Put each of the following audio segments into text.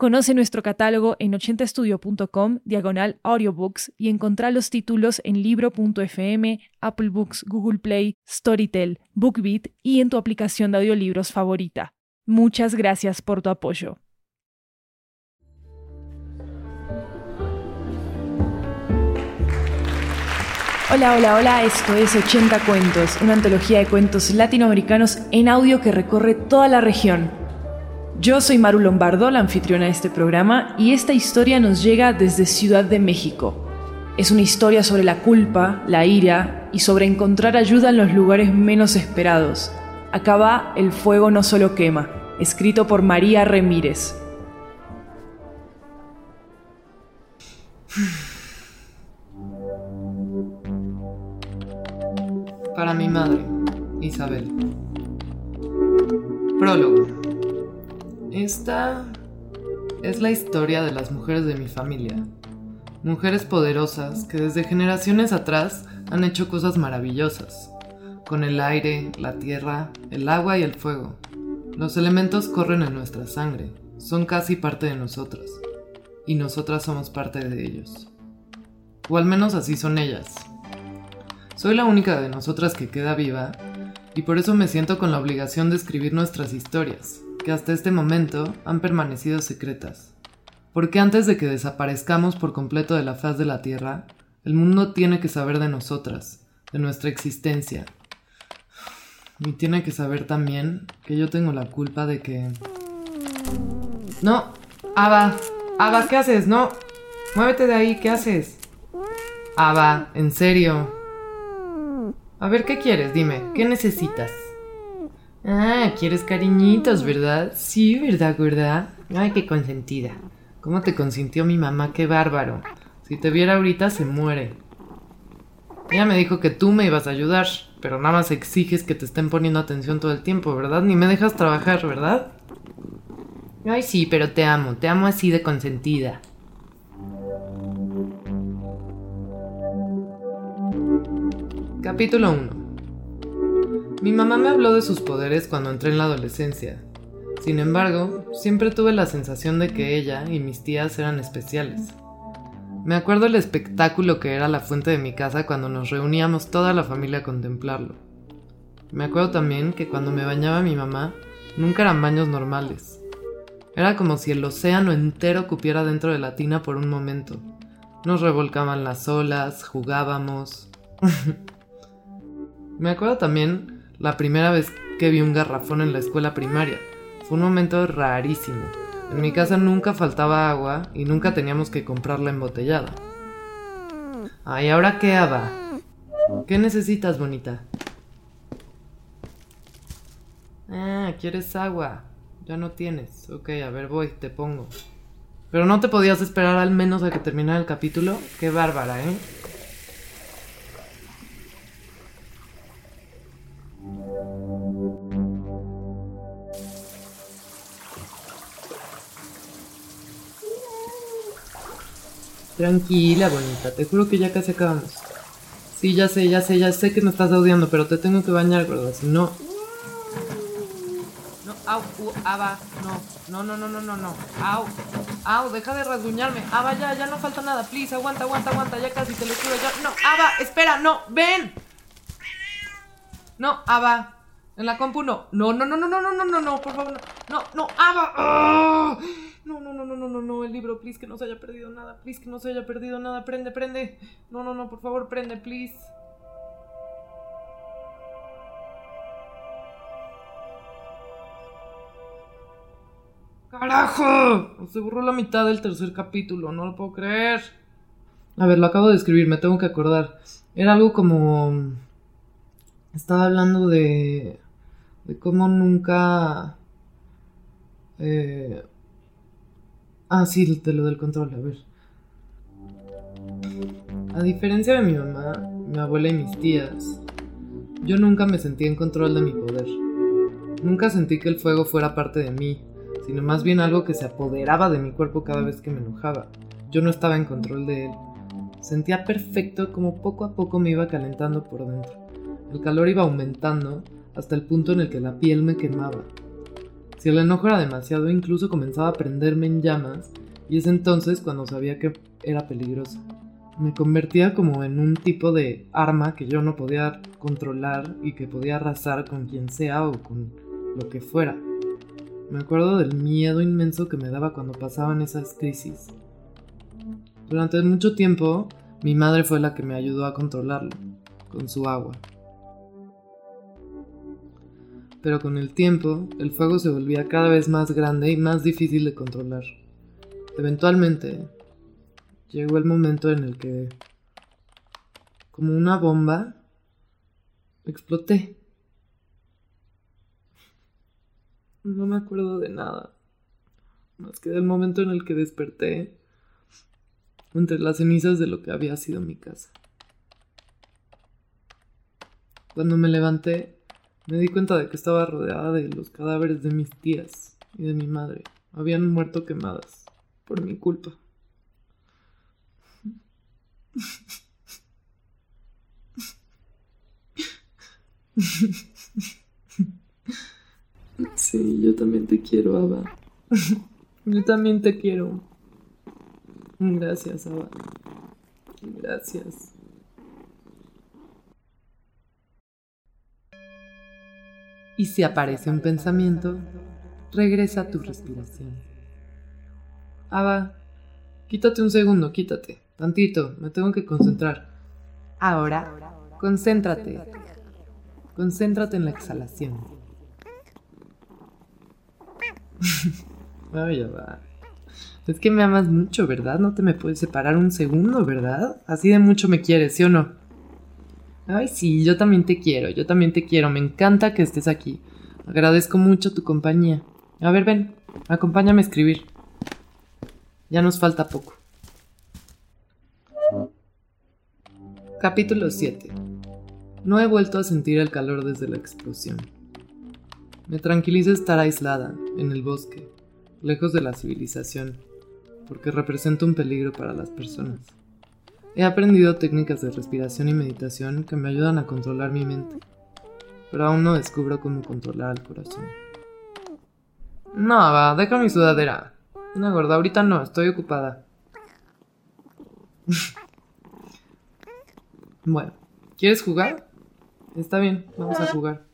Conoce nuestro catálogo en 80estudio.com, diagonal audiobooks, y encontrá los títulos en libro.fm, Apple Books, Google Play, Storytel, BookBeat y en tu aplicación de audiolibros favorita. Muchas gracias por tu apoyo. Hola, hola, hola, esto es 80 Cuentos, una antología de cuentos latinoamericanos en audio que recorre toda la región. Yo soy Maru Lombardo, la anfitriona de este programa, y esta historia nos llega desde Ciudad de México. Es una historia sobre la culpa, la ira y sobre encontrar ayuda en los lugares menos esperados. Acá va El fuego no solo quema, escrito por María Remírez. Para mi madre, Isabel. Prólogo. Esta es la historia de las mujeres de mi familia. Mujeres poderosas que desde generaciones atrás han hecho cosas maravillosas. Con el aire, la tierra, el agua y el fuego. Los elementos corren en nuestra sangre, son casi parte de nosotras. Y nosotras somos parte de ellos. O al menos así son ellas. Soy la única de nosotras que queda viva y por eso me siento con la obligación de escribir nuestras historias, que hasta este momento han permanecido secretas. Porque antes de que desaparezcamos por completo de la faz de la Tierra, el mundo tiene que saber de nosotras, de nuestra existencia. Y tiene que saber también que yo tengo la culpa de que... No, Ava, Ava, ¿qué haces? No, muévete de ahí, ¿qué haces? Ava, en serio. A ver, ¿qué quieres? Dime, ¿qué necesitas? Ah, quieres cariñitos, ¿verdad? Sí, ¿verdad, verdad? Ay, qué consentida. ¿Cómo te consintió mi mamá? Qué bárbaro. Si te viera ahorita se muere. Ella me dijo que tú me ibas a ayudar, pero nada más exiges que te estén poniendo atención todo el tiempo, ¿verdad? Ni me dejas trabajar, ¿verdad? Ay, sí, pero te amo, te amo así de consentida. Capítulo 1 mi mamá me habló de sus poderes cuando entré en la adolescencia. Sin embargo, siempre tuve la sensación de que ella y mis tías eran especiales. Me acuerdo el espectáculo que era la fuente de mi casa cuando nos reuníamos toda la familia a contemplarlo. Me acuerdo también que cuando me bañaba mi mamá, nunca eran baños normales. Era como si el océano entero cupiera dentro de la tina por un momento. Nos revolcaban las olas, jugábamos. me acuerdo también la primera vez que vi un garrafón en la escuela primaria. Fue un momento rarísimo. En mi casa nunca faltaba agua y nunca teníamos que comprarla embotellada. Ay, ¿ahora qué, Ava? ¿Qué necesitas, bonita? Ah, ¿quieres agua? Ya no tienes. Ok, a ver, voy, te pongo. Pero no te podías esperar al menos a que terminara el capítulo. Qué bárbara, ¿eh? Tranquila, bonita, te juro que ya casi acabamos. Sí, ya sé, ya sé, ya sé que me estás odiando, pero te tengo que bañar, ¿verdad? Si no... No, au, uh, Ava, no, no, no, no, no, no, no, au, au, deja de rasguñarme, Ava, ya, ya no falta nada, please, aguanta, aguanta, aguanta, ya casi te lo juro, ya, no, Ava, espera, no, ven. No, Ava, en la compu no, no, no, no, no, no, no, no, no, por favor, no, no, no, Ava, no, no, no, no, no, no, no, el libro, please, que no se haya perdido nada, please, que no se haya perdido nada, prende, prende. No, no, no, por favor, prende, please. ¡Carajo! Se borró la mitad del tercer capítulo, no lo puedo creer. A ver, lo acabo de escribir, me tengo que acordar. Era algo como... Estaba hablando de... de cómo nunca... Eh, Ah, sí, de lo del control, a ver. A diferencia de mi mamá, mi abuela y mis tías, yo nunca me sentí en control de mi poder. Nunca sentí que el fuego fuera parte de mí, sino más bien algo que se apoderaba de mi cuerpo cada vez que me enojaba. Yo no estaba en control de él. Sentía perfecto como poco a poco me iba calentando por dentro. El calor iba aumentando hasta el punto en el que la piel me quemaba. Si el enojo era demasiado, incluso comenzaba a prenderme en llamas, y es entonces cuando sabía que era peligroso. Me convertía como en un tipo de arma que yo no podía controlar y que podía arrasar con quien sea o con lo que fuera. Me acuerdo del miedo inmenso que me daba cuando pasaban esas crisis. Durante mucho tiempo, mi madre fue la que me ayudó a controlarlo, con su agua. Pero con el tiempo, el fuego se volvía cada vez más grande y más difícil de controlar. Eventualmente, llegó el momento en el que, como una bomba, exploté. No me acuerdo de nada, más que del momento en el que desperté entre las cenizas de lo que había sido mi casa. Cuando me levanté, me di cuenta de que estaba rodeada de los cadáveres de mis tías y de mi madre. Habían muerto quemadas por mi culpa. Sí, yo también te quiero, Ava. Yo también te quiero. Gracias, Ava. Gracias. Y si aparece un pensamiento, regresa a tu respiración. Ava, quítate un segundo, quítate. Tantito, me tengo que concentrar. Ahora, concéntrate. Concéntrate en la exhalación. Ay, ya va. Es que me amas mucho, ¿verdad? No te me puedes separar un segundo, ¿verdad? Así de mucho me quieres, ¿sí o no? Ay, sí, yo también te quiero, yo también te quiero. Me encanta que estés aquí. Agradezco mucho tu compañía. A ver, ven, acompáñame a escribir. Ya nos falta poco. Capítulo 7. No he vuelto a sentir el calor desde la explosión. Me tranquiliza estar aislada, en el bosque, lejos de la civilización, porque representa un peligro para las personas. He aprendido técnicas de respiración y meditación que me ayudan a controlar mi mente, pero aún no descubro cómo controlar el corazón. No, va, deja mi sudadera. No, gorda, ahorita no, estoy ocupada. bueno, ¿quieres jugar? Está bien, vamos a jugar.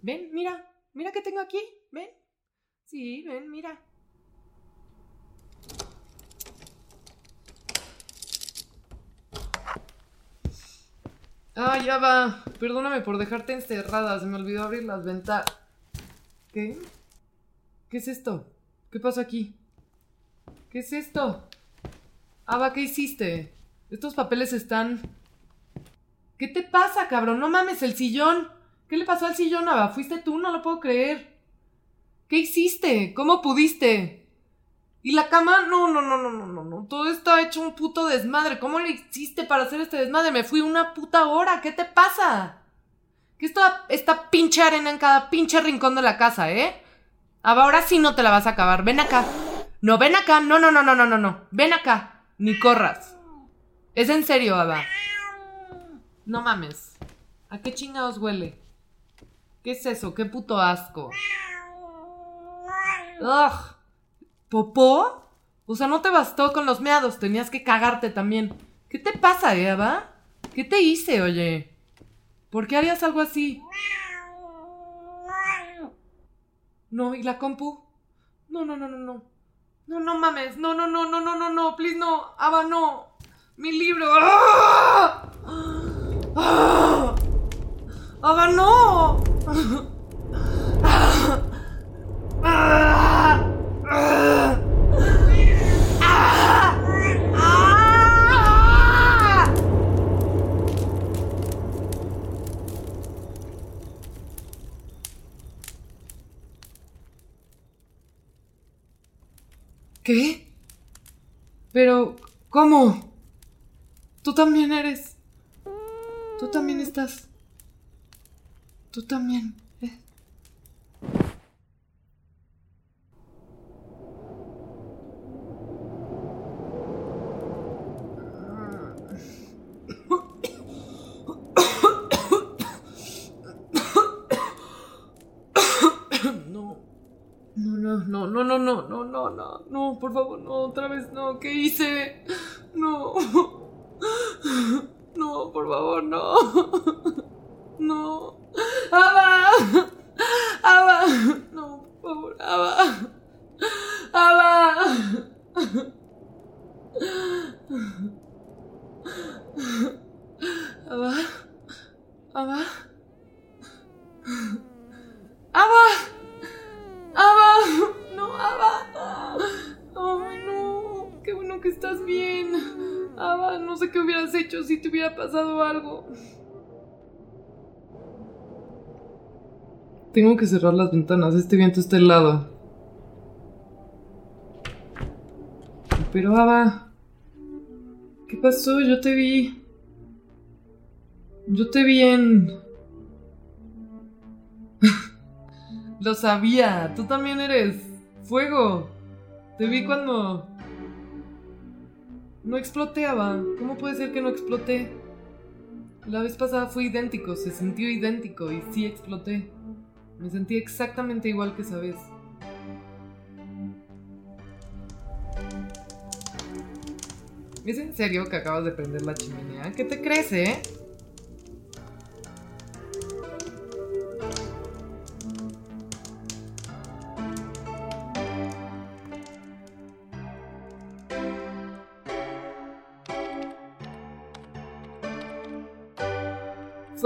Ven, mira, mira que tengo aquí, ven. Sí, ven, mira. Ah, ya va. Perdóname por dejarte encerrada. Se me olvidó abrir las ventanas. ¿Qué? ¿Qué es esto? ¿Qué pasa aquí? ¿Qué es esto? Ava, ¿qué hiciste? Estos papeles están... ¿Qué te pasa, cabrón? No mames, el sillón. ¿Qué le pasó al sillón, Ava? ¿Fuiste tú? No lo puedo creer. ¿Qué hiciste? ¿Cómo pudiste? Y la cama, no, no, no, no, no, no, no. Todo está hecho un puto desmadre. ¿Cómo le hiciste para hacer este desmadre? Me fui una puta hora. ¿Qué te pasa? ¿Qué está esta pinche arena en cada pinche rincón de la casa, eh? Ahora sí no te la vas a acabar. Ven acá. No, ven acá. No, no, no, no, no, no, no. Ven acá. Ni corras. Es en serio, Ava. No mames. ¿A qué chingados huele? ¿Qué es eso? ¿Qué puto asco? Ugh. ¿Popó? O sea, no te bastó con los meados, tenías que cagarte también. ¿Qué te pasa, Eva? ¿Qué te hice, oye? ¿Por qué harías algo así? No, ¿y la compu? No, no, no, no, no. No, no mames. No, no, no, no, no, no, no. Please, no. Ava, no. Mi libro. ¡Ah! ¡Ava, no! ¡Ah! ¡Ah! ¿Qué? Pero, ¿cómo? Tú también eres. Tú también estás. Tú también. no, no, no, no, no, no, por favor, no, otra vez no, ¿qué hice? No, no, por favor, no, no, Ava, Ava, no, por favor, Ava, Ava. Ava, Ava. Hecho si te hubiera pasado algo. Tengo que cerrar las ventanas, este viento está helado. Pero Ava, ¿qué pasó? Yo te vi. Yo te vi en... Lo sabía, tú también eres fuego. Te vi cuando... No exploté. ¿Cómo puede ser que no exploté? La vez pasada fue idéntico, se sintió idéntico y sí exploté. Me sentí exactamente igual que esa vez. ¿Es en serio que acabas de prender la chimenea? ¿Qué te crees, eh?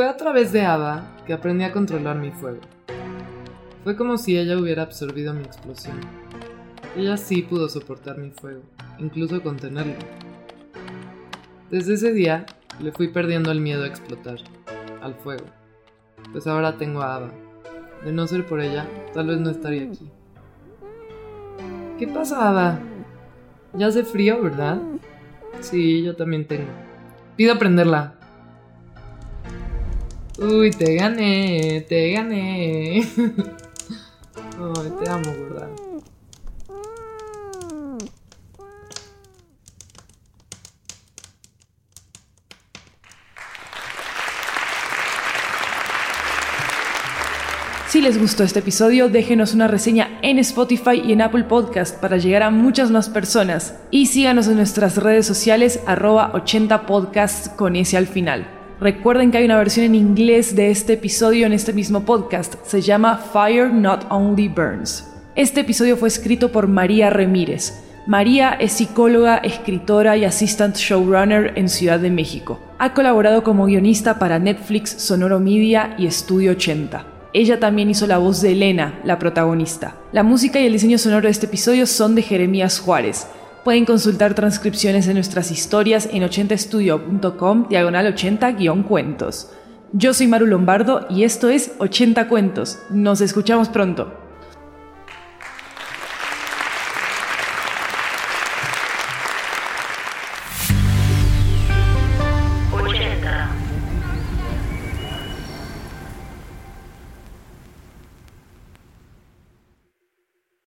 Fue a través de Ava que aprendí a controlar mi fuego. Fue como si ella hubiera absorbido mi explosión. Ella sí pudo soportar mi fuego, incluso contenerlo. Desde ese día le fui perdiendo el miedo a explotar, al fuego. Pues ahora tengo a Ava. De no ser por ella, tal vez no estaría aquí. ¿Qué pasa, Ava? Ya hace frío, ¿verdad? Sí, yo también tengo. Pido prenderla. Uy, te gané, te gané. Ay, te amo, ¿verdad? Si les gustó este episodio, déjenos una reseña en Spotify y en Apple Podcast para llegar a muchas más personas. Y síganos en nuestras redes sociales arroba 80podcasts con ese al final. Recuerden que hay una versión en inglés de este episodio en este mismo podcast. Se llama Fire Not Only Burns. Este episodio fue escrito por María Ramírez. María es psicóloga, escritora y assistant showrunner en Ciudad de México. Ha colaborado como guionista para Netflix, Sonoro Media y Estudio 80. Ella también hizo la voz de Elena, la protagonista. La música y el diseño sonoro de este episodio son de Jeremías Juárez. Pueden consultar transcripciones de nuestras historias en 80estudio.com diagonal 80-cuentos. Yo soy Maru Lombardo y esto es 80 Cuentos. Nos escuchamos pronto.